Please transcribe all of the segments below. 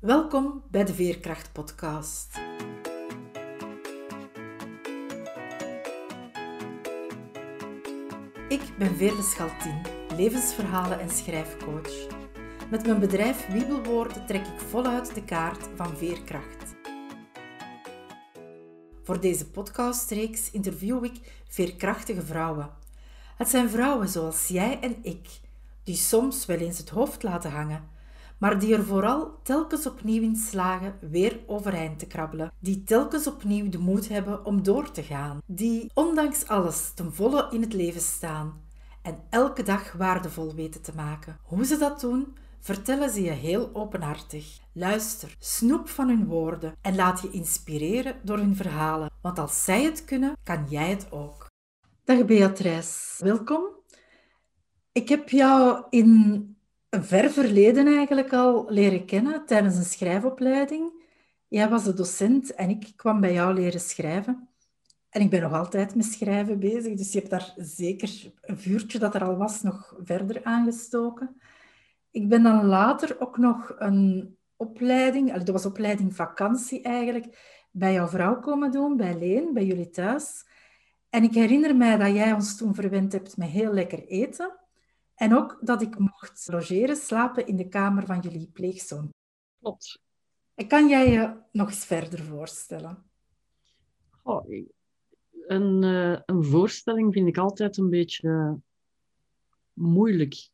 Welkom bij de Veerkracht Podcast. Ik ben Veerle Schaltien, levensverhalen en schrijfcoach. Met mijn bedrijf Wiebelwoorden trek ik voluit de kaart van veerkracht. Voor deze podcastreeks interview ik veerkrachtige vrouwen. Het zijn vrouwen zoals jij en ik, die soms wel eens het hoofd laten hangen maar die er vooral telkens opnieuw in slagen weer overeind te krabbelen, die telkens opnieuw de moed hebben om door te gaan, die ondanks alles ten volle in het leven staan en elke dag waardevol weten te maken. Hoe ze dat doen, vertellen ze je heel openhartig. Luister, snoep van hun woorden en laat je inspireren door hun verhalen, want als zij het kunnen, kan jij het ook. Dag Beatrice, welkom. Ik heb jou in ver verleden eigenlijk al leren kennen tijdens een schrijfopleiding. Jij was de docent en ik kwam bij jou leren schrijven. En ik ben nog altijd met schrijven bezig, dus je hebt daar zeker een vuurtje dat er al was nog verder aangestoken. Ik ben dan later ook nog een opleiding, dat was opleiding vakantie eigenlijk, bij jouw vrouw komen doen, bij Leen, bij jullie thuis. En ik herinner mij dat jij ons toen verwend hebt met heel lekker eten. En ook dat ik mocht logeren, slapen in de kamer van jullie pleegzoon. Klopt. En kan jij je nog eens verder voorstellen? Oh, een, uh, een voorstelling vind ik altijd een beetje moeilijk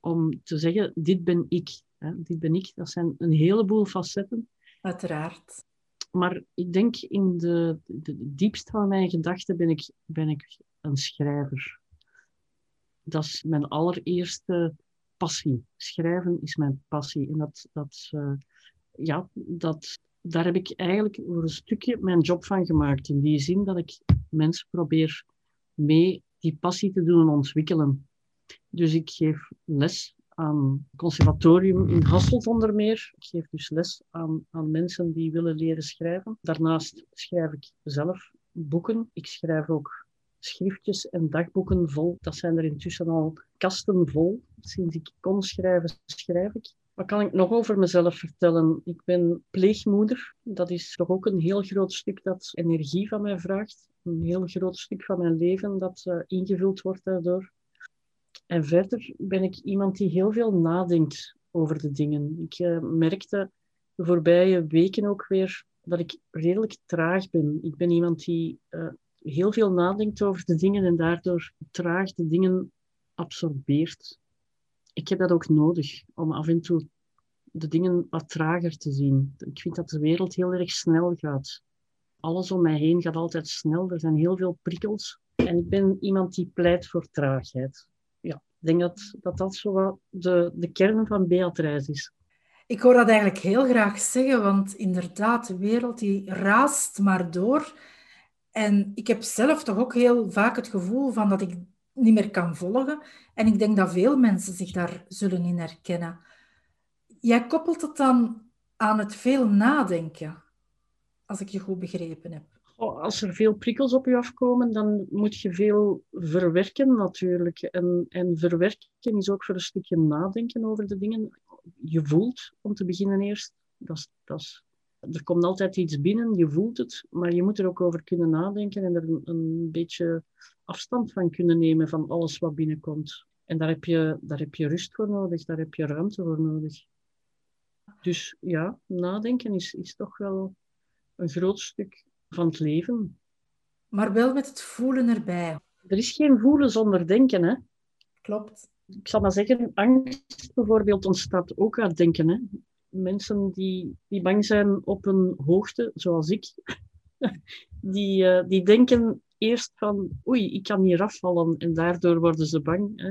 om te zeggen, dit ben ik. Hè? Dit ben ik. Dat zijn een heleboel facetten. Uiteraard. Maar ik denk in de, de, de diepst van mijn gedachten ben ik, ben ik een schrijver dat is mijn allereerste passie. Schrijven is mijn passie. En dat, dat, uh, ja, dat, daar heb ik eigenlijk voor een stukje mijn job van gemaakt. In die zin dat ik mensen probeer mee die passie te doen ontwikkelen. Dus ik geef les aan conservatorium in Hasselt onder meer. Ik geef dus les aan, aan mensen die willen leren schrijven. Daarnaast schrijf ik zelf boeken. Ik schrijf ook schriftjes en dagboeken vol. Dat zijn er intussen al kasten vol. Sinds ik kon schrijven, schrijf ik. Wat kan ik nog over mezelf vertellen? Ik ben pleegmoeder. Dat is toch ook een heel groot stuk dat energie van mij vraagt. Een heel groot stuk van mijn leven dat uh, ingevuld wordt daardoor. En verder ben ik iemand die heel veel nadenkt over de dingen. Ik uh, merkte de voorbije weken ook weer dat ik redelijk traag ben. Ik ben iemand die uh, heel veel nadenkt over de dingen en daardoor traag de dingen absorbeert. Ik heb dat ook nodig om af en toe de dingen wat trager te zien. Ik vind dat de wereld heel erg snel gaat. Alles om mij heen gaat altijd snel. Er zijn heel veel prikkels. En ik ben iemand die pleit voor traagheid. Ja, ik denk dat dat, zo de, de kern van Beatrice is. Ik hoor dat eigenlijk heel graag zeggen, want inderdaad, de wereld die raast maar door. En ik heb zelf toch ook heel vaak het gevoel van dat ik niet meer kan volgen. En ik denk dat veel mensen zich daar zullen in herkennen. Jij koppelt het dan aan het veel nadenken, als ik je goed begrepen heb. als er veel prikkels op je afkomen, dan moet je veel verwerken natuurlijk. En, en verwerken is ook voor een stukje nadenken over de dingen. Je voelt, om te beginnen eerst, dat dat is er komt altijd iets binnen, je voelt het, maar je moet er ook over kunnen nadenken en er een, een beetje afstand van kunnen nemen van alles wat binnenkomt. En daar heb, je, daar heb je rust voor nodig, daar heb je ruimte voor nodig. Dus ja, nadenken is, is toch wel een groot stuk van het leven. Maar wel met het voelen erbij. Er is geen voelen zonder denken, hè? Klopt. Ik zal maar zeggen, angst bijvoorbeeld ontstaat ook uit denken. Hè? Mensen die, die bang zijn op een hoogte, zoals ik, die, uh, die denken eerst van oei, ik kan hier afvallen en daardoor worden ze bang. Hè.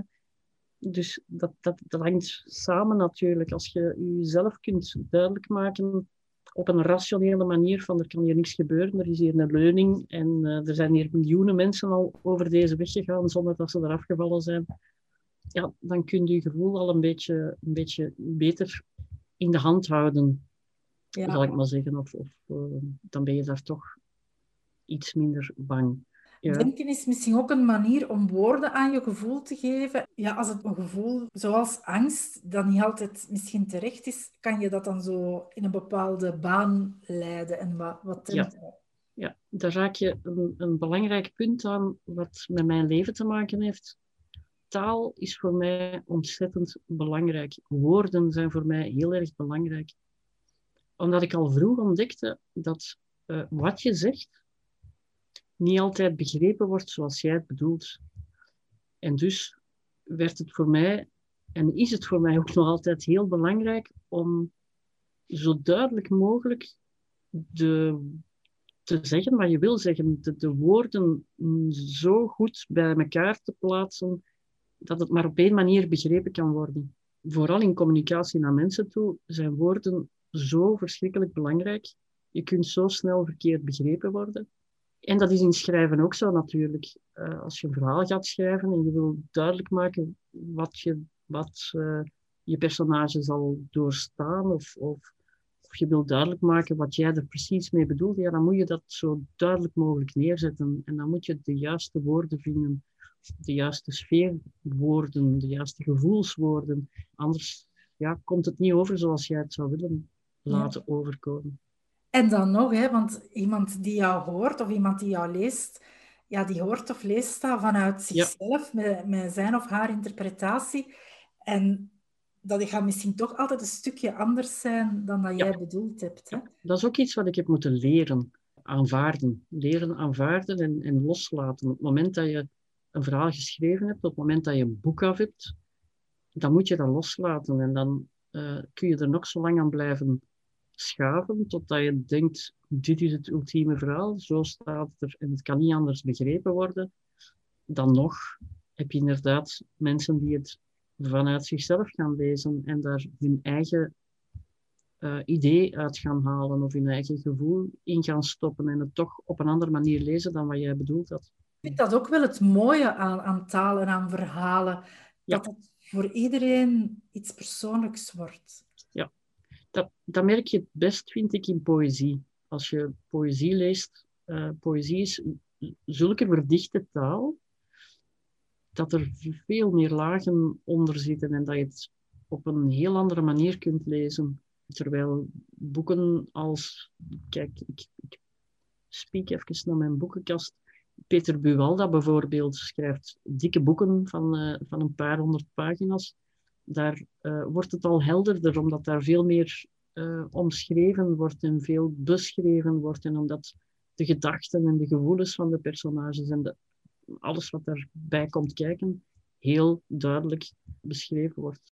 Dus dat, dat, dat hangt samen natuurlijk. Als je jezelf kunt duidelijk maken op een rationele manier van er kan hier niks gebeuren, er is hier een leuning en uh, er zijn hier miljoenen mensen al over deze weg gegaan zonder dat ze eraf gevallen zijn. Ja, dan kun je je gevoel al een beetje, een beetje beter in de hand houden, zal ik maar zeggen. Of, of uh, dan ben je daar toch iets minder bang. Denken is misschien ook een manier om woorden aan je gevoel te geven. Ja, als het een gevoel zoals angst dan niet altijd misschien terecht is, kan je dat dan zo in een bepaalde baan leiden en wat, wat ja. ja, daar raak je een, een belangrijk punt aan wat met mijn leven te maken heeft. Taal is voor mij ontzettend belangrijk. Woorden zijn voor mij heel erg belangrijk. Omdat ik al vroeg ontdekte dat uh, wat je zegt, niet altijd begrepen wordt zoals jij het bedoelt. En dus werd het voor mij, en is het voor mij ook nog altijd heel belangrijk, om zo duidelijk mogelijk de, te zeggen wat je wil zeggen, de, de woorden zo goed bij elkaar te plaatsen, dat het maar op één manier begrepen kan worden. Vooral in communicatie naar mensen toe zijn woorden zo verschrikkelijk belangrijk. Je kunt zo snel verkeerd begrepen worden. En dat is in schrijven ook zo natuurlijk. Uh, als je een verhaal gaat schrijven en je wil duidelijk maken wat je, wat, uh, je personage zal doorstaan, of, of, of, je wil duidelijk maken wat jij er precies mee bedoelt, ja, dan moet je dat zo duidelijk mogelijk neerzetten. En dan moet je de juiste woorden vinden, de juiste sfeerwoorden, de juiste gevoelswoorden. Anders ja, komt het niet over zoals jij het zou willen laten ja. overkomen. En dan nog, hè, want iemand die jou hoort of iemand die jou leest, ja, die hoort of leest dat vanuit zichzelf, met, met zijn of haar interpretatie. En dat gaat misschien toch altijd een stukje anders zijn dan dat jij bedoeld hebt. Hè? Dat is ook iets wat ik heb moeten leren aanvaarden. Leren aanvaarden en, en loslaten. Op het moment dat je een verhaal geschreven hebt, op het moment dat je een boek af hebt, dan moet je dat loslaten. En dan uh, kun je er nog zo lang aan blijven schaven totdat je denkt, dit is het ultieme verhaal, zo staat het er en het kan niet anders begrepen worden. Dan nog heb je inderdaad mensen die het vanuit zichzelf gaan lezen en daar hun eigen uh, idee uit gaan halen of hun eigen gevoel in gaan stoppen en het toch op een andere manier lezen dan wat jij bedoeld had. Vind dat ook wel het mooie aan, aan taal en aan verhalen, dat het voor iedereen iets persoonlijks wordt dat, dat merk je het best, vind ik, in poëzie. Als je poëzie leest, uh, poëzie is zulke verdichte taal, dat er veel meer lagen onder zitten en dat je het op een heel andere manier kunt lezen. Terwijl boeken als, kijk, ik, ik spiek even naar mijn boekenkast. Peter Buwalda bijvoorbeeld schrijft dikke boeken van, uh, van een paar honderd pagina's daar uh, wordt het al helderder, omdat daar veel meer uh, omschreven wordt en veel beschreven wordt. En omdat de gedachten en de gevoelens van de personages en de, alles wat daarbij komt kijken, heel duidelijk beschreven wordt.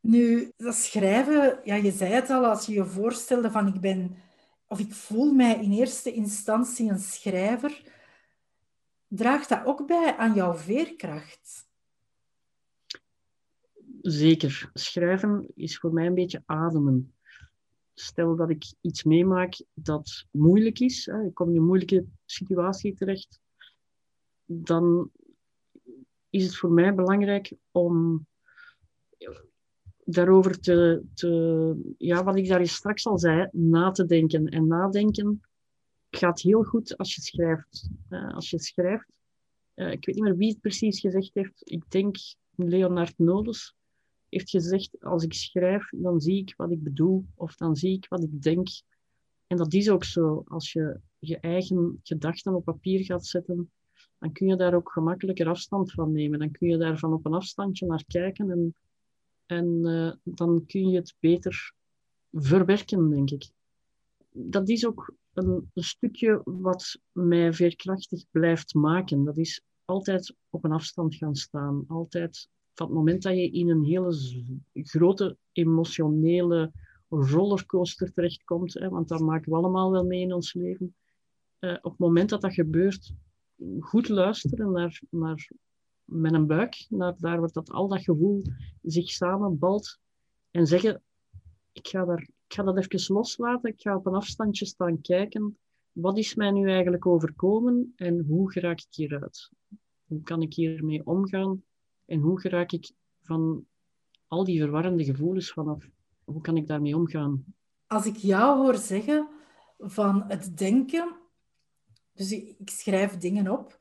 Nu, dat schrijven, ja, je zei het al, als je je voorstelde van ik ben, of ik voel mij in eerste instantie een schrijver, draagt dat ook bij aan jouw veerkracht? zeker. Schrijven is voor mij een beetje ademen. Stel dat ik iets meemaak dat moeilijk is, ik kom in een moeilijke situatie terecht, dan is het voor mij belangrijk om daarover te, te ja, wat ik daar straks al zei, na te denken. En nadenken gaat heel goed als je schrijft. Uh, als je schrijft, uh, ik weet niet meer wie het precies gezegd heeft, ik denk Leonard Nodus, heeft gezegd, als ik schrijf, dan zie ik wat ik bedoel of dan zie ik wat ik denk. En dat is ook zo. Als je je eigen gedachten op papier gaat zetten, dan kun je daar ook gemakkelijker afstand van nemen. Dan kun je daar van op een afstandje naar kijken en, en uh, dan kun je het beter verwerken, denk ik. Dat is ook een, een stukje wat mij veerkrachtig blijft maken. Dat is altijd op een afstand gaan staan. Altijd van het moment dat je in een hele grote emotionele rollercoaster terechtkomt, hè, want dat maken we allemaal wel mee in ons leven, uh, op het moment dat dat gebeurt, goed luisteren naar, naar met een buik, naar daar waar dat, al dat gevoel zich samenbalt en zeggen, ik ga, daar, ik ga dat even loslaten, ik ga op een afstandje staan kijken, wat is mij nu eigenlijk overkomen en hoe raak ik hieruit? Hoe kan ik hiermee omgaan? En hoe geraak ik van al die verwarrende gevoelens vanaf? Hoe kan ik daarmee omgaan? Als ik jou hoor zeggen van het denken, Dus ik schrijf dingen op.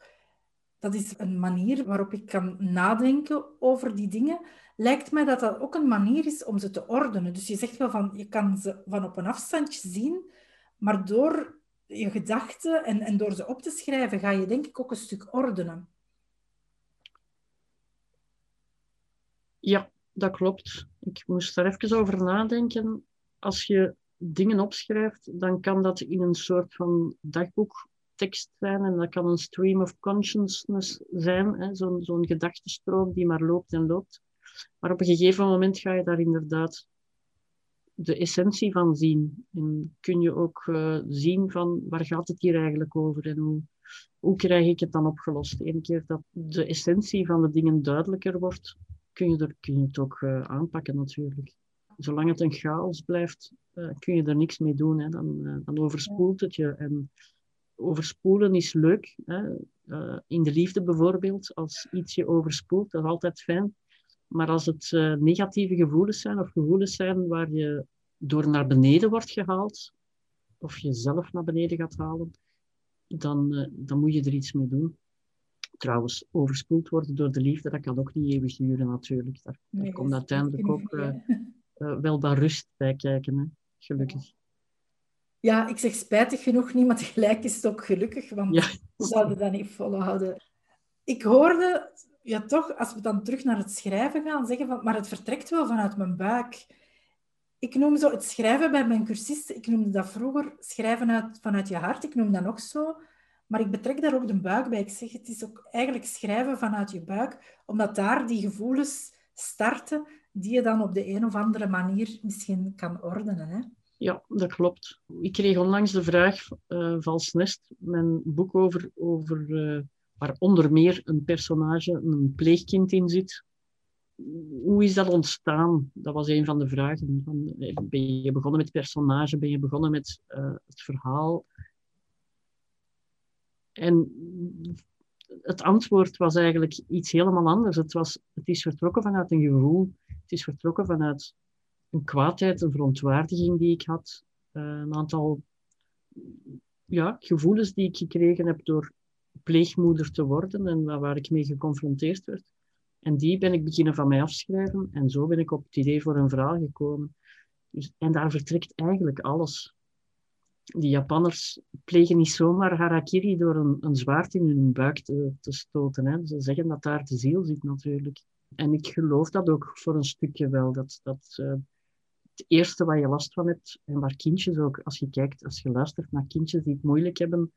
Dat is een manier waarop ik kan nadenken over die dingen. Lijkt mij dat dat ook een manier is om ze te ordenen. Dus je zegt wel van, je kan ze van op een afstandje zien, maar door je gedachten en, en door ze op te schrijven, ga je denk ik ook een stuk ordenen. Ja, dat klopt. Ik moest daar even over nadenken. Als je dingen opschrijft, dan kan dat in een soort van dagboektekst zijn en dat kan een stream of consciousness zijn, zo'n zo'n gedachtenstroom die maar loopt en loopt. Maar op een gegeven moment ga je daar inderdaad de essentie van zien. En kun je ook uh, zien van waar gaat het hier eigenlijk over en hoe, hoe krijg ik het dan opgelost. Eén keer dat de essentie van de dingen duidelijker wordt, kun je, er, kun je het ook uh, aanpakken natuurlijk. Zolang het een chaos blijft, uh, kun je er niks mee doen. Hè. Dan, dan overspoelt het je. En overspoelen is leuk. Hè. in de liefde bijvoorbeeld, als iets je overspoelt, dat is altijd fijn. Maar als het uh, negatieve gevoelens zijn of gevoelens zijn waar je door naar beneden wordt gehaald, of je zelf naar beneden gaat halen, dan, uh, dan moet je er iets mee doen. Trouwens, overspoeld worden door de liefde, dat kan ook niet eeuwig duren natuurlijk. Daar, nee, daar komt uiteindelijk ook wel wat rust bij kijken, hè? gelukkig. Ja, ik zeg spijtig genoeg niet, maar tegelijk is het ook gelukkig, want ja. we zouden dat niet volhouden. Ik hoorde ja, toch, als we dan terug naar het schrijven gaan, zeggen van, maar het vertrekt wel vanuit mijn buik. Ik noem zo het schrijven bij mijn cursisten, ik noemde dat vroeger schrijven uit, vanuit je hart, ik noem dat nog zo. Maar ik betrek daar ook de buik bij. Ik zeg, het is ook eigenlijk schrijven vanuit je buik, omdat daar die gevoelens starten die je dan op de een of andere manier misschien kan ordenen. Hè? Ja, dat klopt. Ik kreeg onlangs de vraag, uh, Vals Nest, mijn boek over, over uh, waar onder meer een personage, een pleegkind in zit. Hoe is dat ontstaan? Dat was een van de vragen. Ben je begonnen met personage? Ben je begonnen met het verhaal? En het antwoord was eigenlijk iets helemaal anders. Het, was, het is vertrokken vanuit een gevoel. Het is vertrokken vanuit een kwaadheid, een verontwaardiging die ik had. Uh, een aantal ja, gevoelens die ik gekregen heb door pleegmoeder te worden en waar ik mee geconfronteerd werd. En die ben ik beginnen van mij afschrijven en zo ben ik op het idee voor een verhaal gekomen. Dus, en daar vertrekt eigenlijk alles. Die Japanners plegen niet zomaar harakiri door een, een zwaard in hun buik te, te stoten. Hè. Ze zeggen dat daar de ziel zit natuurlijk. En ik geloof dat ook voor een stukje wel. Dat, dat uh, het eerste waar je last van hebt, en waar kindjes ook, als je kijkt, als je luistert naar kindjes die het moeilijk hebben,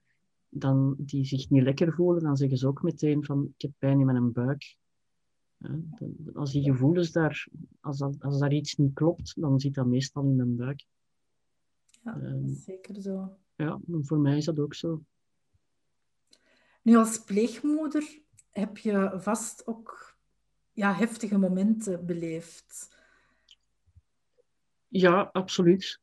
dan die zich niet lekker voelen, dan zeggen ze ook meteen van ik heb pijn in mijn buik. Als die gevoelens daar, als, dat, als daar iets niet klopt, dan zit dat meestal in mijn buik. Ja, um, zeker zo. Ja, voor mij is dat ook zo. Nu, als pleegmoeder heb je vast ook ja, heftige momenten beleefd. Ja, absoluut.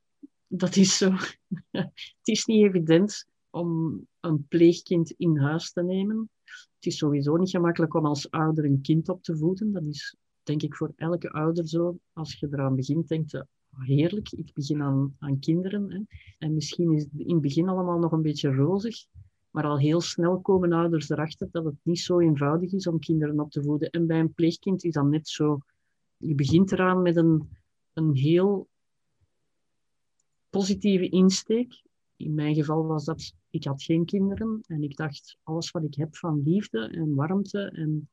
Dat is zo. het is niet evident om een pleegkind in huis te nemen. Het is sowieso niet gemakkelijk om als ouder een kind op te voeden. Dat is denk ik voor elke ouder zo. Als je eraan begint, denkt je, oh, heerlijk, ik begin aan, aan kinderen. Hè. En misschien is het in het begin allemaal nog een beetje rozig. Maar al heel snel komen ouders erachter dat het niet zo eenvoudig is om kinderen op te voeden. En bij een pleegkind is dat net zo. Je begint eraan met een, een heel positieve insteek in mijn geval was dat, ik had geen kinderen en ik dacht, alles wat ik heb van liefde en warmte en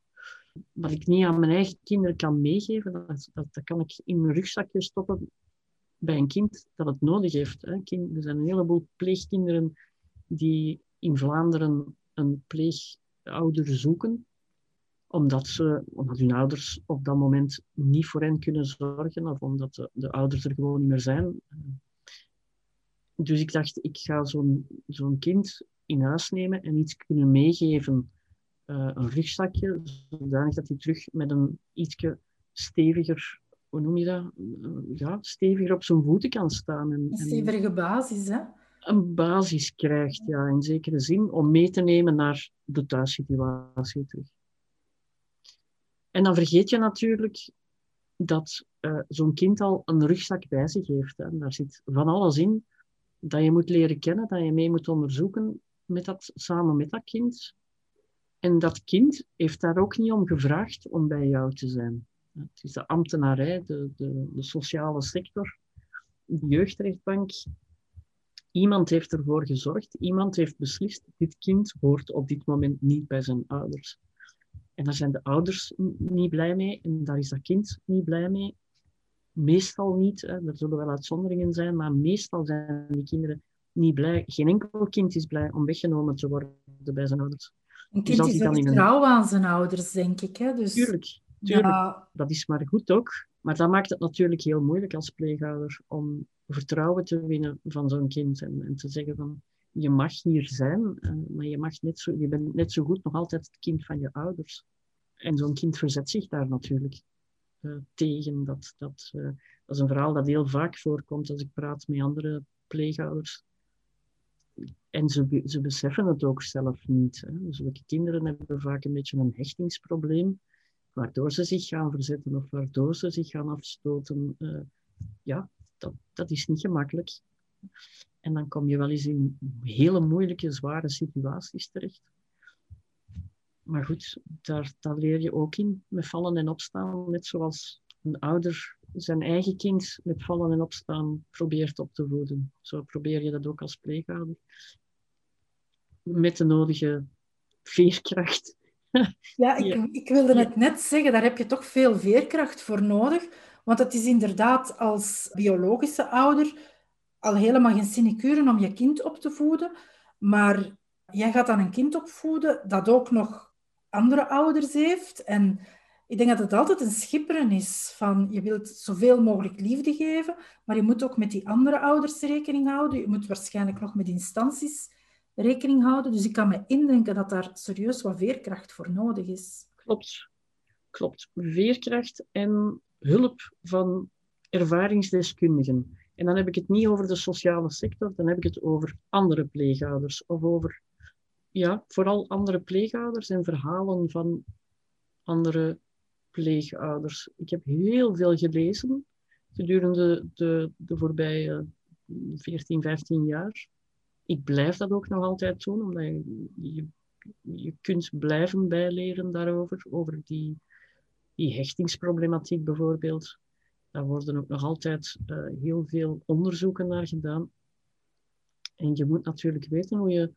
wat ik niet aan mijn eigen kinderen kan meegeven, dat, dat, kan ik in mijn rugzakje stoppen bij een kind dat het nodig heeft. Kind, er zijn een heleboel pleegkinderen die in Vlaanderen een pleegouder zoeken, omdat, ze, omdat hun ouders op dat moment niet voor hen kunnen zorgen of omdat de ouders er gewoon niet meer zijn dus ik dacht, ik ga zo'n zo'n kind in huis nemen en iets kunnen meegeven. Uh, een rugzakje, zodanig dat hij terug met een ietsje steviger, hoe noem je dat? Uh, ja, steviger op zijn voeten kan staan. En, een stevige basis, hè? Een basis krijgt, ja, in zekere zin, om mee te nemen naar de thuissituatie terug. En dan vergeet je natuurlijk dat uh, zo'n kind al een rugzak bij zich heeft. Hè. Daar zit van alles in dat je moet leren kennen, dat je mee moet onderzoeken. met dat, samen met dat kind. En dat kind heeft daar ook niet om gevraagd om bij jou te zijn. Het is de ambtenarij, de, de, de sociale sector, de jeugdrechtbank. Iemand heeft ervoor gezorgd, iemand heeft beslist, dit kind hoort op dit moment niet bij zijn ouders. En daar zijn de ouders niet blij mee en daar is dat kind niet blij mee. Meestal niet, hè. er zullen wel uitzonderingen zijn, maar meestal zijn die kinderen niet blij. Geen enkel kind is blij om weggenomen te worden bij zijn ouders. Een kind dus is wel trouw aan zijn ouders, denk ik. Hè? Dus, tuurlijk, tuurlijk. Ja. dat is maar goed ook. Maar dat maakt het natuurlijk heel moeilijk als pleegouder om vertrouwen te winnen van zo'n kind en, en, te zeggen van je mag hier zijn, uh, maar je, mag net zo, je bent net zo goed nog altijd het kind van je ouders. En zo'n kind verzet zich daar natuurlijk tegen. Dat, dat, uh, dat is een verhaal dat heel vaak voorkomt als ik praat met andere pleegouders. En ze, ze beseffen het ook zelf niet. Hè. Zulke kinderen hebben vaak een beetje een hechtingsprobleem, waardoor ze zich gaan verzetten of waardoor ze zich gaan afstoten. Uh, ja, dat, dat is niet gemakkelijk. En dan kom je wel eens in hele moeilijke, zware situaties terecht. Maar goed, daar, daar leer je ook in, met vallen en opstaan. Net zoals een ouder zijn eigen kind met vallen en opstaan probeert op te voeden. Zo probeer je dat ook als pleegouder. Met de nodige veerkracht. Ja, ik, ik wilde het net zeggen, daar heb je toch veel veerkracht voor nodig. Want het is inderdaad als biologische ouder al helemaal geen sinecure om je kind op te voeden. Maar jij gaat dan een kind opvoeden dat ook nog andere ouders heeft. En ik denk dat het altijd een schipperen is van je wilt zoveel mogelijk liefde geven, maar je moet ook met die andere ouders rekening houden. Je moet waarschijnlijk nog met instanties rekening houden. Dus ik kan me indenken dat daar serieus wat veerkracht voor nodig is. Klopt. Klopt. Veerkracht en hulp van ervaringsdeskundigen. En dan heb ik het niet over de sociale sector, dan heb ik het over andere pleegouders of over, ja, vooral andere pleegouders en verhalen van andere pleegouders. Ik heb heel veel gelezen gedurende de, de voorbije 14, 15 jaar. Ik blijf dat ook nog altijd doen, omdat je, je, kunt blijven bijleren daarover, over die, hechtingsproblematiek bijvoorbeeld. Daar worden ook nog altijd uh, heel veel onderzoeken naar gedaan. En je moet natuurlijk weten hoe je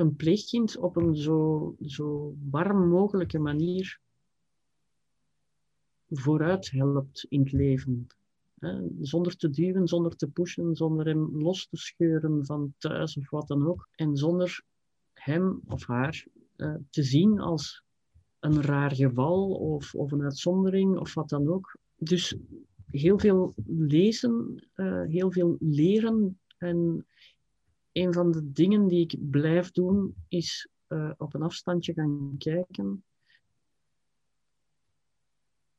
een pleegkind op een zo, zo warm mogelijke manier vooruit helpt in het leven. Zonder te duwen, zonder te pushen, zonder hem los te scheuren van thuis of wat dan ook. En zonder hem of haar uh, te zien als een raar geval of, of een uitzondering of wat dan ook. Dus heel veel lezen, uh, heel veel leren en een van de dingen die ik blijf doen, is uh, op een afstandje gaan kijken.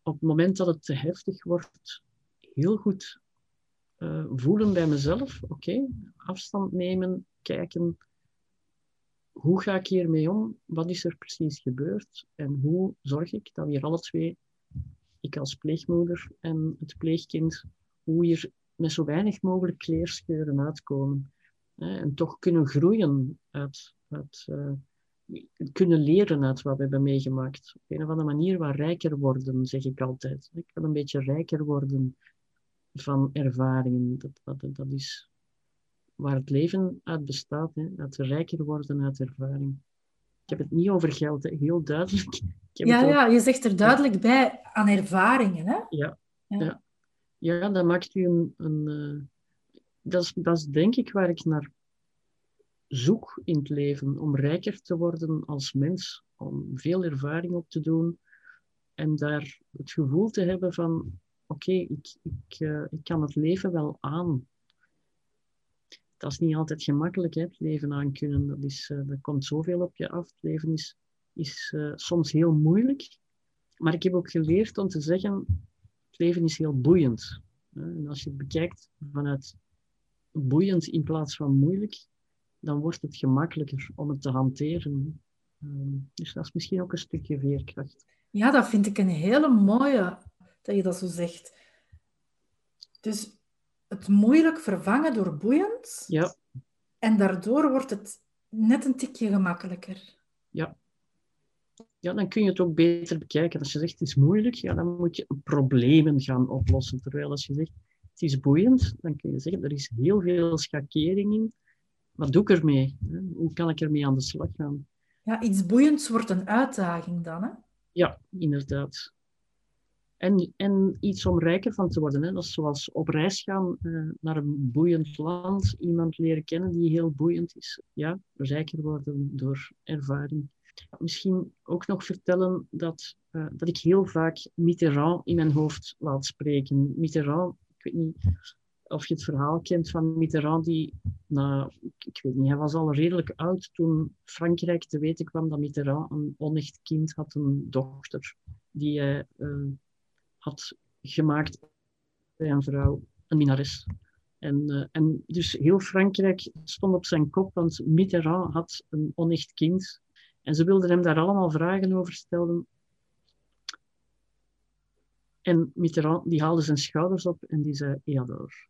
Op het moment dat het te heftig wordt, heel goed uh, voelen bij mezelf. Oké, afstand nemen, kijken. Hoe ga ik hiermee om? Wat is er precies gebeurd? En hoe zorg ik dat hier alle twee, ik als pleegmoeder en het pleegkind, hoe hier met zo weinig mogelijk kleerscheuren uitkomen? En toch kunnen groeien uit, uit uh, kunnen leren uit wat we hebben meegemaakt. Op een of andere manier wat rijker worden, zeg ik altijd. Ik wil een beetje rijker worden van ervaringen. Dat, dat, dat is waar het leven uit bestaat, hè? uit rijker worden uit ervaring. Ik heb het niet over geld, hè? heel duidelijk. ja, ja, je zegt er duidelijk bij aan ervaringen. Hè? Ja, ja. ja. ja dat maakt u een, een, eh, dat is, dat is denk ik waar ik naar zoek in het leven. Om rijker te worden als mens. Om veel ervaring op te doen. En daar het gevoel te hebben van... Oké, ik, ik, uh, ik kan het leven wel aan. Dat is niet altijd gemakkelijk, hè, het leven aan kunnen. Dat is, uh, er komt zoveel op je af. Het leven is, is uh, soms heel moeilijk. Maar ik heb ook geleerd om te zeggen... Het leven is heel boeiend. En als je het bekijkt vanuit boeiend in plaats van moeilijk, dan wordt het gemakkelijker om het te hanteren. Ehm, dus dat is misschien ook een stukje veerkracht. Ja, dat vind ik een hele mooie dat je dat zo zegt. Dus het moeilijk vervangen door boeiend. Ja. En daardoor wordt het net een tikje gemakkelijker. Ja. Ja, dan kun je het ook beter bekijken. Als je zegt het is moeilijk, ja, dan moet je problemen gaan oplossen. Terwijl als je zegt is boeiend, dan kun je zeggen er is heel veel schakering in. Wat doe ik ermee? Hoe kan ik ermee aan de slag gaan? Ja, iets boeiends wordt een uitdaging dan, hè? Ja, inderdaad. En, en iets om rijker van te worden. Hè. Dat is zoals op reis gaan uh, naar een boeiend land, iemand leren kennen die heel boeiend is. Ja, rijker worden door ervaring. Misschien ook nog vertellen dat, uh, dat ik heel vaak Mitterrand in mijn hoofd laat spreken. Mitterrand, ik weet niet of je het verhaal kent van Mitterrand, die, nou, ik weet niet, hij was al redelijk oud toen Frankrijk te weten kwam dat Mitterrand een onecht kind had, een dochter, die hij uh, had gemaakt bij een vrouw, een minares. En, uh, en dus heel Frankrijk stond op zijn kop, want Mitterrand had een onecht kind. En ze wilden hem daar allemaal vragen over stellen. En Mitterrand die haalde zijn schouders op en die zei, ja, door.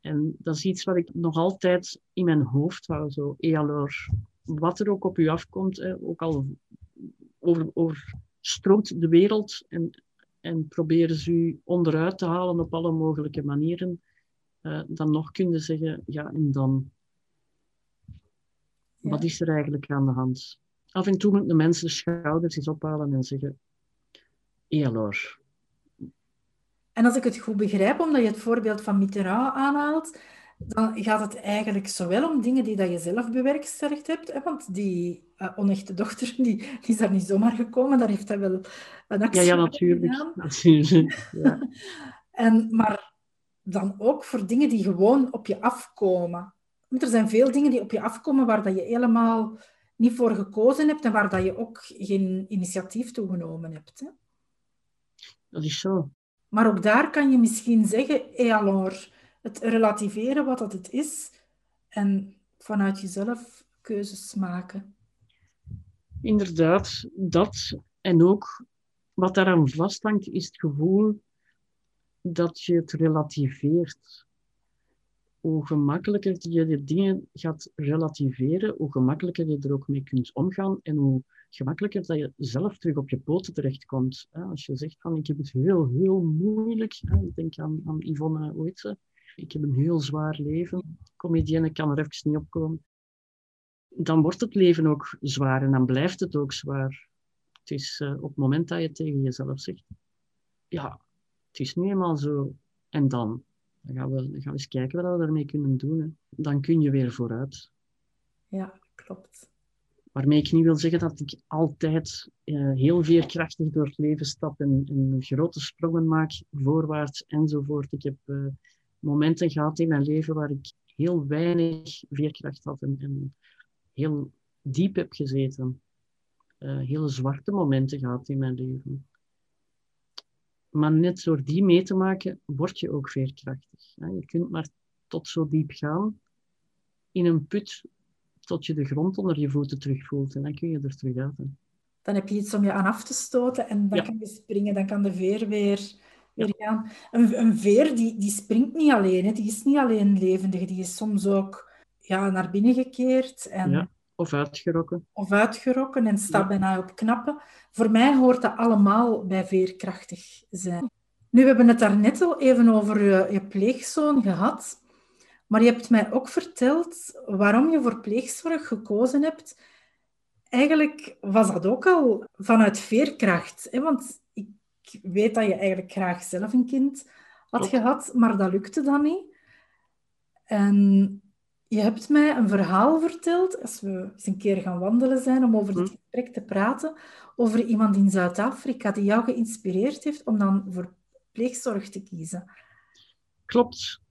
En dat is iets wat ik nog altijd in mijn hoofd hou. Zo, alors, wat er ook op u afkomt, hè, ook al over, overstroomt de wereld en, en proberen ze u onderuit te halen op alle mogelijke manieren, uh, dan nog kunnen zeggen, ja, en dan? Ja. Wat is er eigenlijk aan de hand? Af en toe moeten de mensen de schouders eens ophalen en zeggen, et alors? En als ik het goed begrijp, omdat je het voorbeeld van Mitterrand aanhaalt, dan gaat het eigenlijk zowel om dingen die dat je zelf bewerkstelligd hebt, hè, want die uh, onechte dochter die, die, is daar niet zomaar gekomen, daar heeft hij wel een actie Ja, ja natuurlijk. natuurlijk ja. en, maar dan ook voor dingen die gewoon op je afkomen. Want er zijn veel dingen die op je afkomen waar dat je helemaal niet voor gekozen hebt en waar dat je ook geen initiatief toe genomen hebt. Hè? Dat is zo. Maar ook daar kan je misschien zeggen, et alors, het relativeren wat dat het is en vanuit jezelf keuzes maken. Inderdaad, dat. En ook wat daaraan vasthangt, is het gevoel dat je het relativeert. Hoe gemakkelijker je de dingen gaat relativeren, hoe gemakkelijker je er ook mee kunt omgaan en hoe gemakkelijker dat je zelf terug op je poten terechtkomt. Als je zegt van ik heb het heel, heel moeilijk. Ik denk aan, aan Yvonne Oetse. Ik heb een heel zwaar leven. Comedienne kan er even niet opkomen. Dan wordt het leven ook zwaar en dan blijft het ook zwaar. Het is uh, op het moment dat je tegen jezelf zegt, ja, het is nu eenmaal zo. En dan? Dan gaan we, gaan we eens kijken wat we daarmee kunnen doen. Hè. Dan kun je weer vooruit. Ja, klopt. Waarmee ik niet wil zeggen dat ik altijd uh, heel veerkrachtig door het leven stap en, en, grote sprongen maak, voorwaarts enzovoort. Ik heb uh, momenten gehad in mijn leven waar ik heel weinig veerkracht had en, en heel diep heb gezeten. Uh, hele zwarte momenten gehad in mijn leven. Maar net door die mee te maken, word je ook veerkrachtig. Je kunt maar tot zo diep gaan in een put tot je de grond onder je voeten terugvoelt. En dan kun je er terug uit. Hè. Dan heb je iets om je aan af te stoten en dan ja. kan je springen. Dan kan de veer weer, weer gaan. Een, een veer die, die springt niet alleen. Hè. Die is niet alleen levendig. Die is soms ook ja, naar binnen gekeerd. En, ja. Of uitgerokken. Of uitgerokken en staat ja. bijna op knappen. Voor mij hoort dat allemaal bij veerkrachtig zijn. Nu, we hebben het daarnet al even over je, je pleegzoon gehad. Maar je hebt mij ook verteld waarom je voor pleegzorg gekozen hebt. Eigenlijk was dat ook al vanuit veerkracht. Hè? Want ik weet dat je eigenlijk graag zelf een kind had gehad, maar dat lukte dan niet. En je hebt mij een verhaal verteld, als we eens een keer gaan wandelen zijn, om over dit hm. gesprek te praten, over iemand in Zuid-Afrika die jou geïnspireerd heeft om dan voor pleegzorg te kiezen. Klopt.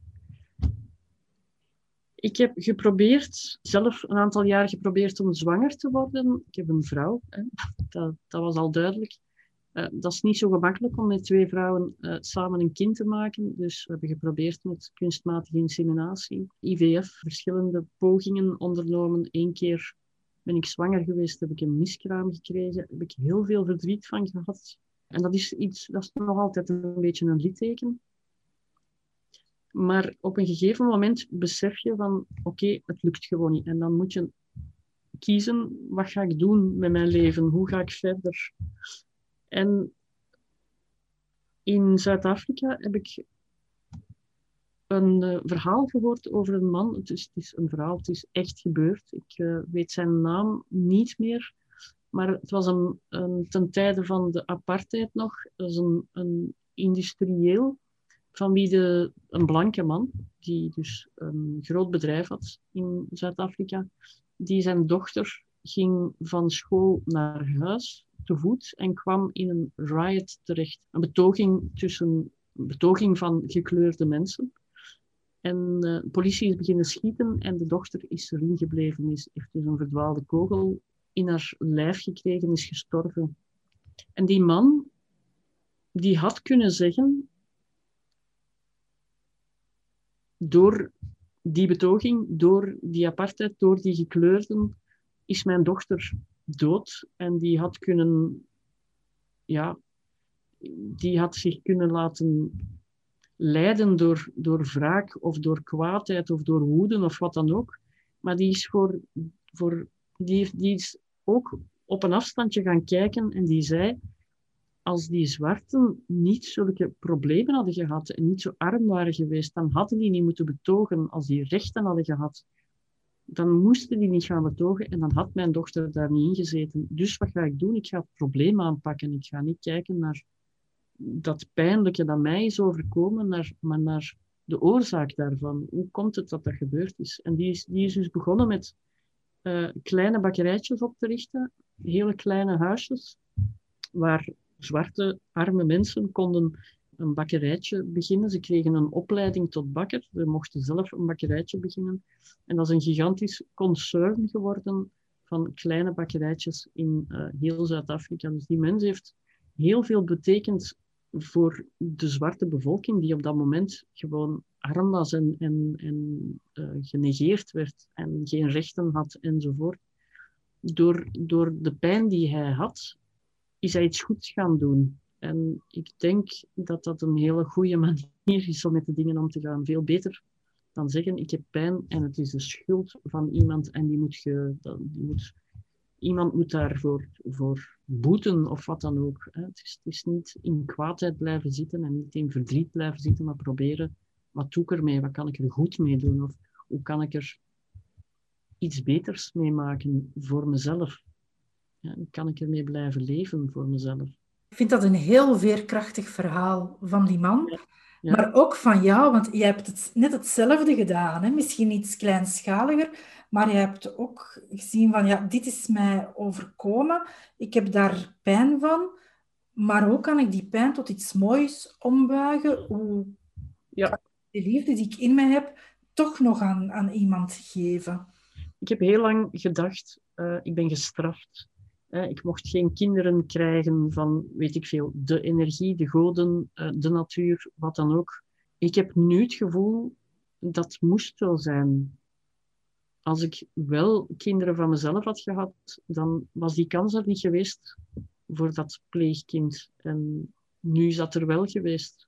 Ik heb geprobeerd, zelf een aantal jaar geprobeerd om zwanger te worden. Ik heb een vrouw, hè. Dat, dat was al duidelijk. Uh, dat is niet zo gemakkelijk om met twee vrouwen uh, samen een kind te maken. Dus we hebben geprobeerd met kunstmatige inseminatie, IVF, verschillende pogingen ondernomen. Eén keer ben ik zwanger geweest, heb ik een miskraam gekregen, heb ik heel veel verdriet van gehad. En dat is iets, dat is nog altijd een beetje een litteken. Maar op een gegeven moment besef je van, oké, het lukt gewoon niet. En dan moet je kiezen, wat ga ik doen met mijn leven? Hoe ga ik verder? En in Zuid-Afrika heb ik een uh, verhaal gehoord over een man. Het is, het is, een verhaal, het is echt gebeurd. Ik uh, weet zijn naam niet meer. Maar het was een, een, ten tijde van de apartheid nog. Dat is een, een industrieel van wie de, een blanke man, die dus een groot bedrijf had in Zuid-Afrika, die zijn dochter ging van school naar huis te voet en kwam in een riot terecht. Een betoging, tussen, een betoging van gekleurde mensen. En de politie is beginnen schieten en de dochter is erin gebleven, is, heeft dus een verdwaalde kogel in haar lijf gekregen, is gestorven. En die man, die had kunnen zeggen, door die betoging, door die apartheid, door die gekleurden, is mijn dochter dood. En die had kunnen, ja, die had zich kunnen laten leiden door, door wraak of door kwaadheid of door woede of wat dan ook. Maar die is, voor, voor, die, die is ook op een afstandje gaan kijken en die zei, als die zwarten niet zulke problemen hadden gehad en niet zo arm waren geweest, dan hadden die niet moeten betogen. Als die rechten hadden gehad, dan moesten die niet gaan betogen en dan had mijn dochter daar niet in gezeten. Dus wat ga ik doen? Ik ga het probleem aanpakken. Ik ga niet kijken naar dat pijnlijke dat mij is overkomen, naar, maar naar de oorzaak daarvan. Hoe komt het dat dat gebeurd is? En die is, die is dus begonnen met uh, kleine bakkerijtjes op te richten, hele kleine huisjes, waar zwarte, arme mensen konden een bakkerijtje beginnen. Ze kregen een opleiding tot bakker. Ze mochten zelf een bakkerijtje beginnen. En dat is een gigantisch concern geworden van kleine bakkerijtjes in uh, heel Zuid-Afrika. Dus die mens heeft heel veel betekend voor de zwarte bevolking, die op dat moment gewoon arm was en, en, en uh, genegeerd werd en geen rechten had enzovoort. Door, door de pijn die hij had, is hij iets goeds gaan doen. En ik denk dat dat een hele goede manier is om met de dingen om te gaan. Veel beter dan zeggen, ik heb pijn en het is de schuld van iemand en die moet, je, die moet, iemand moet daarvoor voor boeten of wat dan ook. Het is, het is niet in kwaadheid blijven zitten en niet in verdriet blijven zitten, maar proberen, wat doe ik ermee? Wat kan ik er goed mee doen? Of hoe kan ik er iets beters mee maken voor mezelf? Ja, kan ik ermee blijven leven voor mezelf? Ik vind dat een heel veerkrachtig verhaal van die man. Maar ook van jou, want je hebt het, net hetzelfde gedaan. Hè? Misschien iets kleinschaliger, maar je hebt ook gezien van, ja, dit is mij overkomen. Ik heb daar pijn van. Maar hoe kan ik die pijn tot iets moois ombuigen? Hoe ja. de liefde die ik in mij heb, toch nog aan, aan iemand geven? Ik heb heel lang gedacht, uh, ik ben gestraft. Ik mocht geen kinderen krijgen van, weet ik veel, de energie, de goden, eh, de natuur, wat dan ook. Ik heb nu het gevoel dat moest wel zijn. Als ik wel kinderen van mezelf had gehad, dan was die kans er niet geweest voor dat pleegkind. En nu is dat er wel geweest.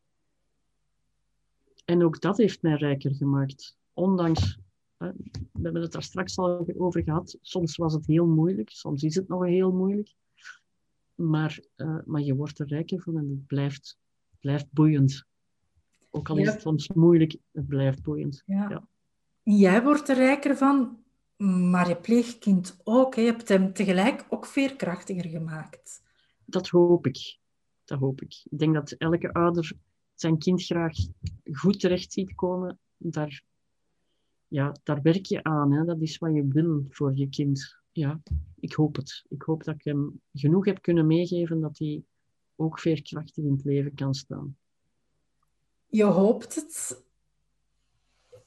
En ook dat heeft mij rijker gemaakt. Ondanks we hebben het daar straks al over gehad. Soms was het heel moeilijk, soms is het nog heel moeilijk. Maar, uh, maar je wordt er rijker van en het blijft, blijft boeiend. Ook al is het soms moeilijk, het blijft boeiend. Ja. ja. Jij wordt er rijker van, maar je pleegkind ook. Hè? Je hebt hem tegelijk ook veerkrachtiger gemaakt. Dat hoop ik. Dat hoop ik. Ik denk dat elke ouder zijn kind graag goed terecht ziet komen. Daar ja, daar werk je aan. Hè. Dat is wat je wil voor je kind. Ja, ik hoop het. Ik hoop dat ik hem genoeg heb kunnen meegeven dat hij ook veerkrachtig in het leven kan staan. Je hoopt het.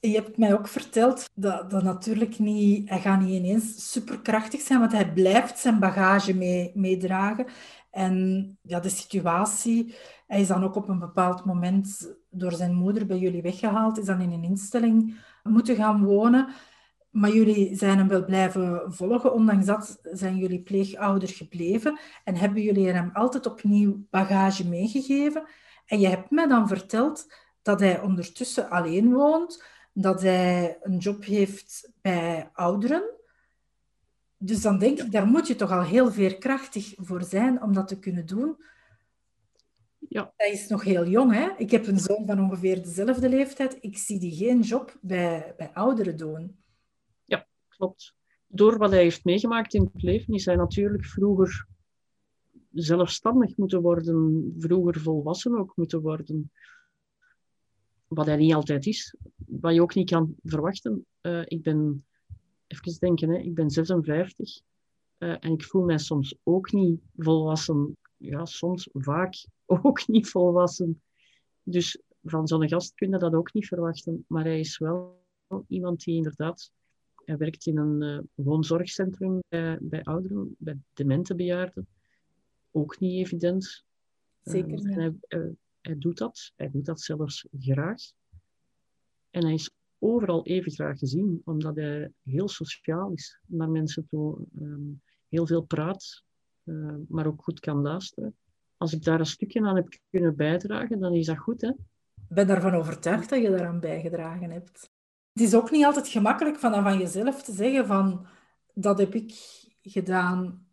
Je hebt mij ook verteld dat, dat natuurlijk niet, hij gaat niet ineens superkrachtig zijn, want hij blijft zijn bagage mee, meedragen. En ja, de situatie, hij is dan ook op een bepaald moment door zijn moeder bij jullie weggehaald, is dan in een instelling moeten gaan wonen. Maar jullie zijn hem wel blijven volgen. Ondanks dat zijn jullie pleegouder gebleven. En hebben jullie hem altijd opnieuw bagage meegegeven. En je hebt mij dan verteld dat hij ondertussen alleen woont, dat hij een job heeft bij ouderen. Dus dan denk ik, daar moet je toch al heel veerkrachtig voor zijn om dat te kunnen doen. Ja. Hij is nog heel jong. Hè? Ik heb een zoon van ongeveer dezelfde leeftijd. Ik zie die geen job bij, bij ouderen doen. Ja, klopt. Door wat hij heeft meegemaakt in het leven is hij natuurlijk vroeger zelfstandig moeten worden, vroeger volwassen ook moeten worden. Wat hij niet altijd is, wat je ook niet kan verwachten. Uh, ik ben, even denken, hè, ik ben 56 uh, en ik voel mij soms ook niet volwassen. Ja, soms vaak ook niet volwassen. Dus van zo'n gast kun je dat ook niet verwachten. Maar hij is wel iemand die inderdaad hij werkt in een uh, woonzorgcentrum bij, bij ouderen, bij demente bejaarden ook niet evident. Zeker niet. Hij, uh, hij, doet dat. Hij doet dat zelfs graag. En hij is overal even graag gezien, omdat hij heel sociaal is naar mensen toe. Um, heel veel praat, uh, maar ook goed kan luisteren. Als ik daar een stukje aan heb kunnen bijdragen, dan is dat goed. Hè? Ik ben daarvan overtuigd dat je daaraan bijgedragen hebt. Het is ook niet altijd gemakkelijk van, van jezelf te zeggen van dat heb ik gedaan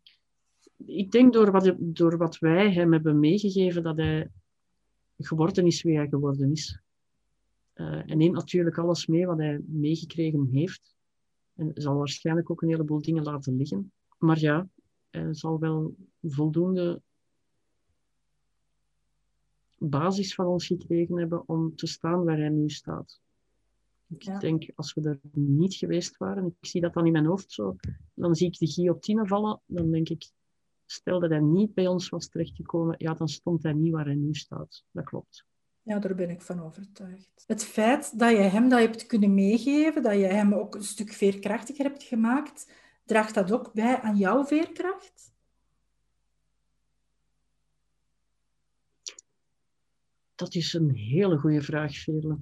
ik denk door wat, door wat wij hem hebben meegegeven, dat hij geworden is wie hij geworden is. Uh, hij neemt natuurlijk alles mee wat hij meegekregen heeft. En zal waarschijnlijk ook een heleboel dingen laten liggen. Maar ja, hij zal wel voldoende basis van ons gekregen hebben om te staan waar hij nu staat. Ik ja. denk, als we er niet geweest waren, ik zie dat dan in mijn hoofd zo, dan zie ik de guillotine vallen, dan denk ik, stel dat hij niet bij ons was terechtgekomen, ja, dan stond hij niet waar hij nu staat. Dat klopt. Ja, daar ben ik van overtuigd. Het feit dat je hem dat hebt kunnen meegeven, dat je hem ook een stuk veerkrachtiger hebt gemaakt, draagt dat ook bij aan jouw veerkracht? Dat is een hele goede vraag, Veerle.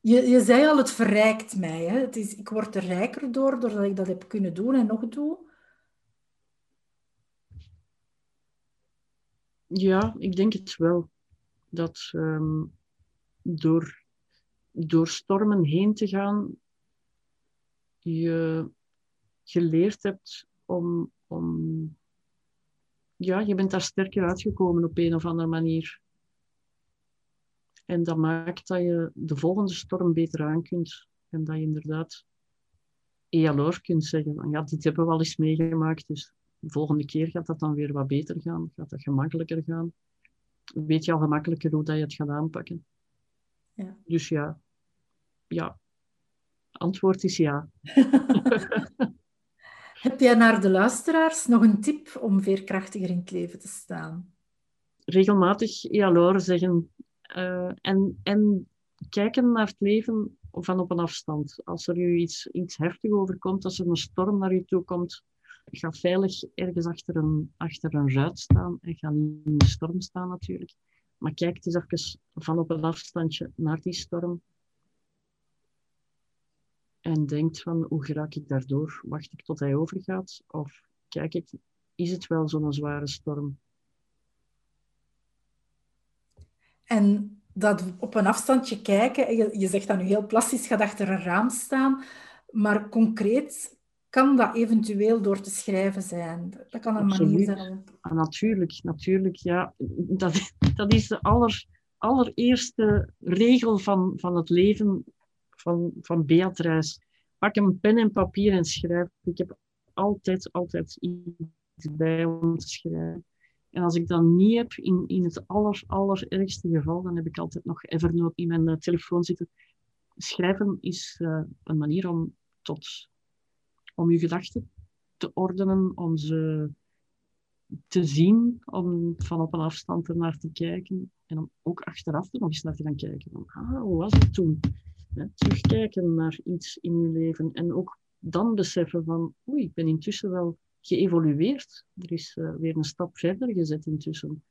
Je, je zei al, het verrijkt mij. Hè? Het is, ik word er rijker door, doordat ik dat heb kunnen doen en nog doe. Ja, ik denk het wel. Dat um, door, door stormen heen te gaan, je geleerd hebt om, om. Ja, je bent daar sterker uitgekomen op een of andere manier. En dat maakt dat je de volgende storm beter aan kunt. En dat je inderdaad ELOR kunt zeggen. Ja, dit hebben we al eens meegemaakt, dus de volgende keer gaat dat dan weer wat beter gaan, gaat dat gemakkelijker gaan. Weet je al gemakkelijker hoe dat je het gaat aanpakken. Ja. Dus ja, ja. Antwoord is ja. Heb jij naar de luisteraars nog een tip om veerkrachtiger in het leven te staan? Regelmatig ja, zeggen uh, en, en kijken naar het leven van op een afstand. Als er u iets, iets heftig overkomt, als er een storm naar u toe komt, ga veilig ergens achter een, achter een ruit staan en ga niet in de storm staan natuurlijk. Maar kijk eens even van op een afstandje naar die storm. En denkt van, hoe raak ik daardoor? Wacht ik tot hij overgaat? Of kijk ik, is het wel zo'n zware storm? En dat op een afstandje kijken, je, je zegt dat nu heel plastisch, gaat achter een raam staan, maar concreet kan dat eventueel door te schrijven zijn. Dat kan een manier zijn. Ah, natuurlijk, natuurlijk. Ja. Dat, dat is de aller, allereerste regel van, van het leven van, van Beatrice. Pak een pen en papier en schrijf. Ik heb altijd, altijd iets bij om te schrijven. En als ik dat niet heb, in, in het aller, allerergste geval, dan heb ik altijd nog Evernote in mijn uh, telefoon zitten. Schrijven is uh, een manier om tot om je gedachten te ordenen, om ze te zien, om van op een afstand ernaar te kijken en om ook achteraf er nog eens naar te gaan kijken. Van, ah, hoe was het toen? terugkijken naar iets in je leven en ook dan beseffen van, oei, ik ben intussen wel geëvolueerd. Er is uh, weer een stap verder gezet intussen.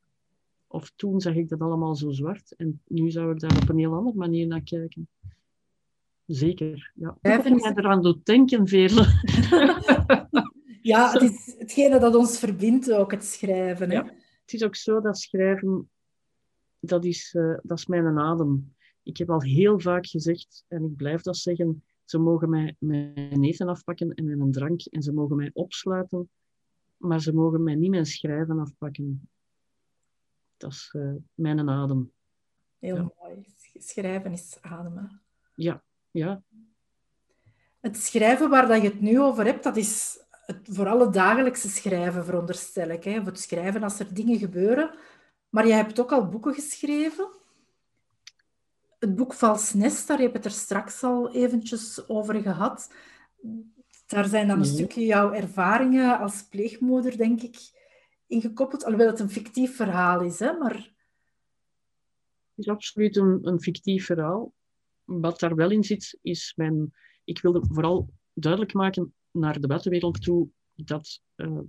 Of toen zag ik dat allemaal zo zwart en nu zou ik daar op een heel andere manier naar kijken. Zeker. Ja. Schrijven jij eraan doet denken, Veerle. ja, het is hetgene dat ons verbindt, ook het schrijven. Hè? Ja, het is ook zo dat schrijven dat is, uh, dat is mijn adem. Ik heb al heel vaak gezegd, en ik blijf dat zeggen, ze mogen mij mijn eten afpakken en mijn drank, en ze mogen mij opsluiten, maar ze mogen mij niet mijn schrijven afpakken. Dat is uh, mijn adem. Heel mooi. Schrijven is ademen. Ja, ja. Het schrijven waar dat je het nu over hebt, dat is het, vooral het dagelijkse schrijven, veronderstel ik. Hè? Of het schrijven als er dingen gebeuren. Maar je hebt ook al boeken geschreven. Het boek Vals Nest, daar heb je het er straks al eventjes over gehad. Daar zijn dan een stukje jouw ervaringen als pleegmoeder, denk ik, ingekoppeld. Alhoewel het een fictief verhaal is, hè? maar... Het is absoluut een, een fictief verhaal. Wat daar wel in zit, is mijn... Ik wilde vooral duidelijk maken naar de buitenwereld toe dat, uh,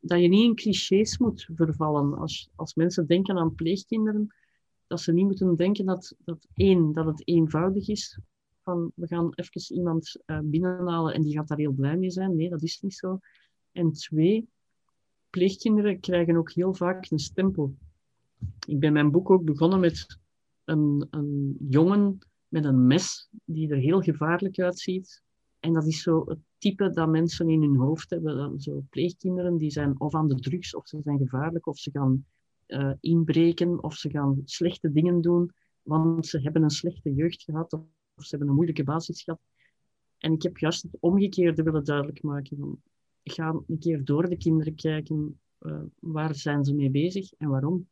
dat je niet in clichés moet vervallen. Als, als mensen denken aan pleegkinderen, dat ze niet moeten denken dat, dat één, dat het eenvoudig is. Van we gaan even iemand uh, binnenhalen en die gaat daar heel blij mee zijn. Nee, dat is niet zo. En twee, pleegkinderen krijgen ook heel vaak een stempel. Ik ben mijn boek ook begonnen met een, een jongen met een mes die er heel gevaarlijk uitziet. En dat is zo het type dat mensen in hun hoofd hebben. Zo pleegkinderen die zijn of aan de drugs, of ze zijn gevaarlijk, of ze gaan uh, inbreken, of ze gaan slechte dingen doen, want ze hebben een slechte jeugd gehad, of, ze hebben een moeilijke basis gehad. En ik heb juist het omgekeerde willen duidelijk maken. Van, ga een keer door de kinderen kijken, uh, waar zijn ze mee bezig en waarom.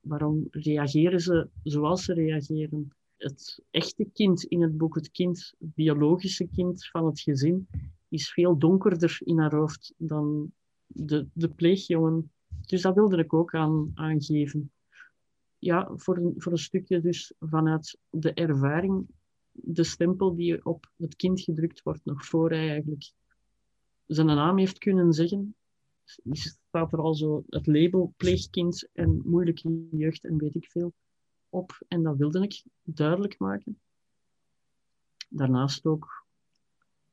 Waarom reageren ze zoals ze reageren? het echte kind in het boek, het kind, het biologische kind van het gezin, is veel donkerder in haar hoofd dan de, de pleegjongen. Dus dat wilde ik ook aan, aangeven. Ja, voor een, voor een stukje dus vanuit de ervaring, de stempel die op het kind gedrukt wordt, nog voor hij eigenlijk zijn naam heeft kunnen zeggen, staat er al zo het label pleegkind en moeilijke jeugd en weet ik veel op en dat wilde ik duidelijk maken. Daarnaast ook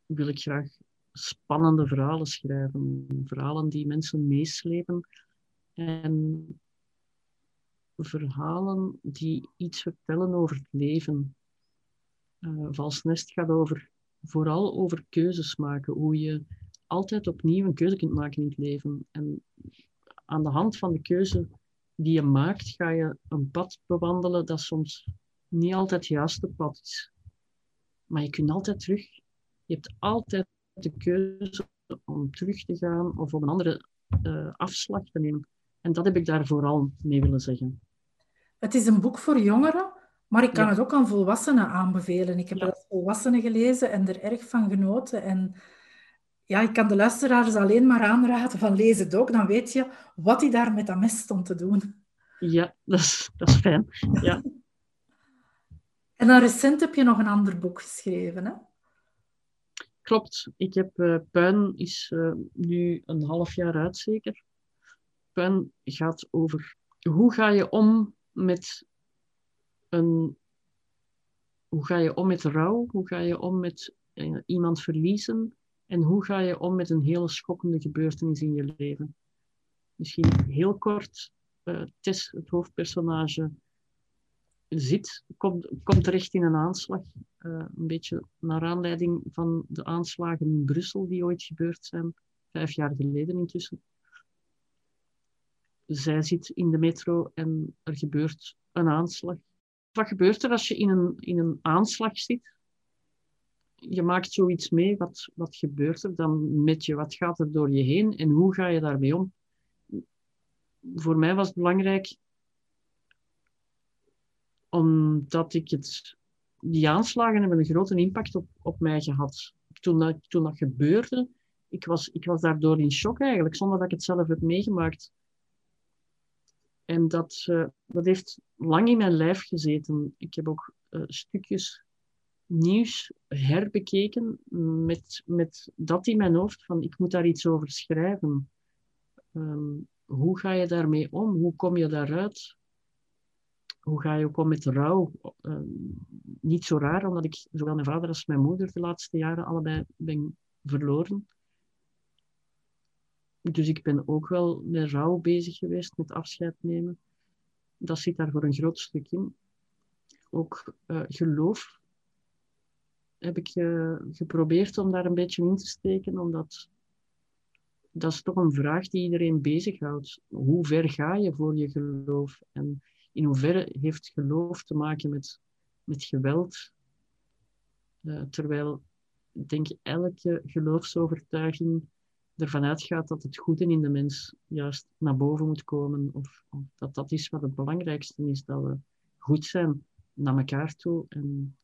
wil ik graag spannende verhalen schrijven, verhalen die mensen meeslepen en verhalen die iets vertellen over het leven. Uh, Vals Nest gaat over, vooral over keuzes maken, hoe je altijd opnieuw een keuze kunt maken in het leven. En aan de hand van de keuze die je maakt, ga je een pad bewandelen dat soms niet altijd het juiste pad is. Maar je kunt altijd terug. Je hebt altijd de keuze om terug te gaan of om een andere uh, afslag te nemen. En dat heb ik daar vooral mee willen zeggen. Het is een boek voor jongeren, maar ik kan het ook aan volwassenen aanbevelen. Ik heb ja. het als volwassenen gelezen en er erg van genoten. En ja, ik kan de luisteraars alleen maar aanraden van lees het ook. Dan weet je wat hij daar met dat mes stond te doen. Ja, dat is, dat is fijn. Ja. en dan recent heb je nog een ander boek geschreven, hè? Klopt. Ik heb uh, Puin is uh, nu een half jaar uit, zeker. Puin gaat over hoe ga je om met een... Hoe ga je om met rouw? Hoe ga je om met uh, iemand verliezen? En hoe ga je om met een hele schokkende gebeurtenis in je leven? Misschien heel kort, uh, Tess, het hoofdpersonage, zit, komt, komt terecht in een aanslag. Uh, een beetje naar aanleiding van de aanslagen in Brussel die ooit gebeurd zijn, vijf jaar geleden intussen. Zij zit in de metro en er gebeurt een aanslag. Wat gebeurt er als je in een, in een aanslag zit? Je maakt zoiets mee, wat, wat gebeurt er dan met je? Wat gaat er door je heen en hoe ga je daarmee om? Voor mij was het belangrijk omdat ik het... Die aanslagen hebben een grote impact op, op mij gehad. Toen dat, toen dat gebeurde, ik was, ik was daardoor in shock eigenlijk, zonder dat ik het zelf heb meegemaakt. En dat, uh, dat heeft lang in mijn lijf gezeten. Ik heb ook uh, stukjes nieuws herbekeken met, met dat in mijn hoofd van ik moet daar iets over schrijven. Um, hoe ga je daarmee om? Hoe kom je daaruit? Hoe ga je ook om met rouw? Um, niet zo raar, omdat ik zowel mijn vader als mijn moeder de laatste jaren allebei ben verloren. Dus ik ben ook wel met rouw bezig geweest, met afscheid nemen. dat zit daar voor een groot stuk in. Ook uh, geloof heb ik uh, geprobeerd om daar een beetje in te steken, omdat dat is toch een vraag die iedereen bezighoudt. Hoe ver ga je voor je geloof? En in hoeverre heeft geloof te maken met, met geweld? Uh, terwijl, ik denk, elke geloofsovertuiging ervan uitgaat dat het goede in de mens juist naar boven moet komen. Of, of, dat dat is wat het belangrijkste is, dat we goed zijn naar elkaar toe. En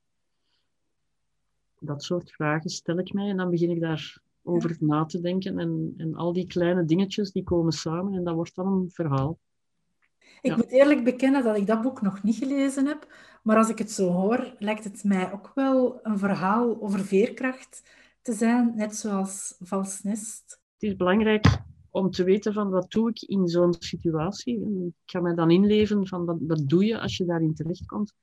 dat soort vragen stel ik mij en dan begin ik daarover na te denken. En, en al die kleine dingetjes die komen samen en dat wordt dan een verhaal. Ik moet eerlijk bekennen dat ik dat boek nog niet gelezen heb, maar als ik het zo hoor, lijkt het mij ook wel een verhaal over veerkracht te zijn, net zoals Vals Nest. Het is belangrijk om te weten van wat doe ik in zo'n situatie. ik ga mij dan inleven van wat, wat doe je als je daarin terechtkomt.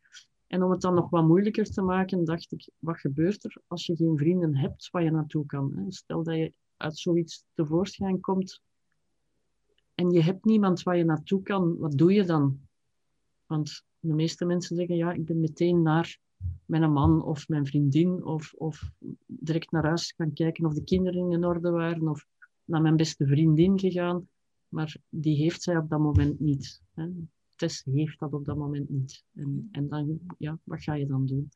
En om het dan nog wat moeilijker te maken, dacht ik, wat gebeurt er als je geen vrienden hebt waar je naartoe kan? Stel dat je uit zoiets tevoorschijn komt en je hebt niemand waar je naartoe kan, wat doe je dan? Want de meeste mensen zeggen, ja, ik ben meteen naar mijn man of mijn vriendin of, of direct naar huis gaan kijken of de kinderen in orde waren of naar mijn beste vriendin gegaan. Maar die heeft zij op dat moment niet. Hè. Tess heeft dat op dat moment niet. En, en dan, ja, wat ga je dan doen?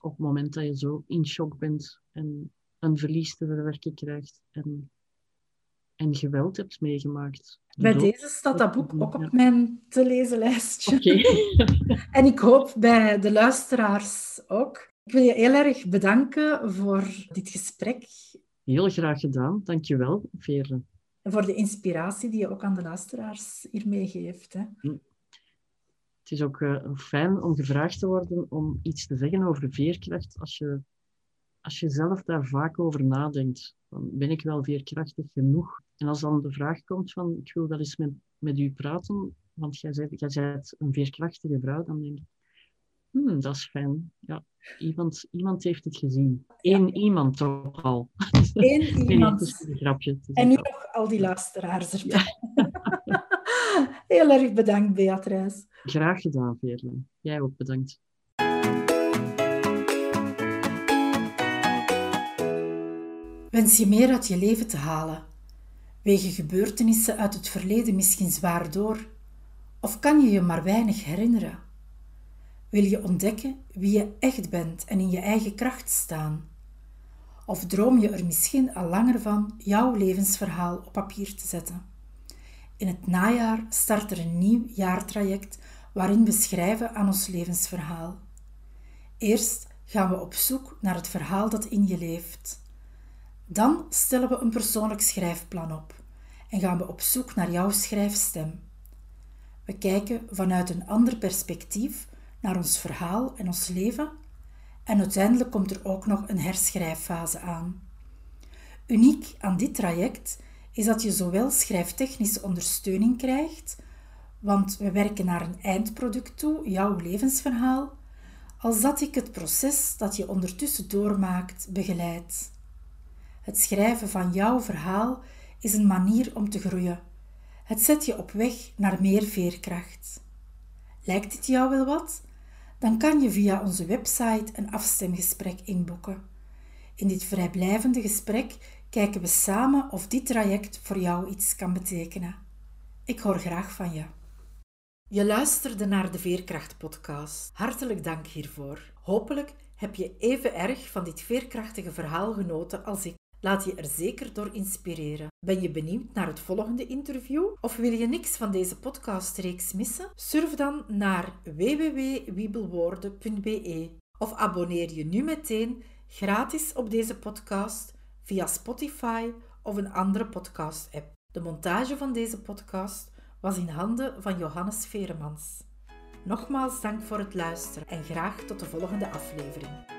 Op het moment dat je zo in shock bent en een verlies te verwerken krijgt en, en geweld hebt meegemaakt. Bij deze staat dat boek ook op mijn te lezen lijstje. Okay. en ik hoop bij de luisteraars ook. Ik wil je heel erg bedanken voor dit gesprek. Heel graag gedaan. Dankjewel, Veerle. En voor de inspiratie die je ook aan de luisteraars hiermee geeft. Hè. Hm. Het is ook uh, fijn om gevraagd te worden om iets te zeggen over veerkracht als je, als je zelf daar vaak over nadenkt. Dan ben ik wel veerkrachtig genoeg? En als dan de vraag komt van, ik wil wel eens met, met u praten, want jij bent, jij bent een veerkrachtige vrouw, dan denk ik, hmm, dat is fijn. Ja, iemand, iemand heeft het gezien. Eén iemand toch al. Eén iemand. een grapje. En nu nog al die luisteraars erbij. Heel erg bedankt, Beatrice. Graag gedaan, Veerle. Jij ook bedankt. Wens je meer uit je leven te halen? Wegen gebeurtenissen uit het verleden misschien zwaar door? Of kan je je maar weinig herinneren? Wil je ontdekken wie je echt bent en in je eigen kracht staan? Of droom je er misschien al langer van jouw levensverhaal op papier te zetten? In het najaar start er een nieuw jaartraject waarin we schrijven aan ons levensverhaal. Eerst gaan we op zoek naar het verhaal dat in je leeft. Dan stellen we een persoonlijk schrijfplan op en gaan we op zoek naar jouw schrijfstem. We kijken vanuit een ander perspectief naar ons verhaal en ons leven en uiteindelijk komt er ook nog een herschrijffase aan. Uniek aan dit traject is dat je zowel schrijftechnische ondersteuning krijgt, want we werken naar een eindproduct toe, jouw levensverhaal, als dat ik het proces dat je ondertussen doormaakt begeleid. Het schrijven van jouw verhaal is een manier om te groeien. Het zet je op weg naar meer veerkracht. Lijkt dit jou wel wat? Dan kan je via onze website een afstemgesprek inboeken. In dit vrijblijvende gesprek kijken we samen of dit traject voor jou iets kan betekenen. Ik hoor graag van je. Je luisterde naar de Veerkracht-podcast. Hartelijk dank hiervoor. Hopelijk heb je even erg van dit veerkrachtige verhaal genoten als ik. Laat je er zeker door inspireren. Ben je benieuwd naar het volgende interview? Of wil je niks van deze podcastreeks missen? Surf dan naar www.wiebelwoorden.be of abonneer je nu meteen gratis op deze podcast via Spotify of een andere podcast-app. De montage van deze podcast was in handen van Johannes Veremans. Nogmaals dank voor het luisteren en graag tot de volgende aflevering.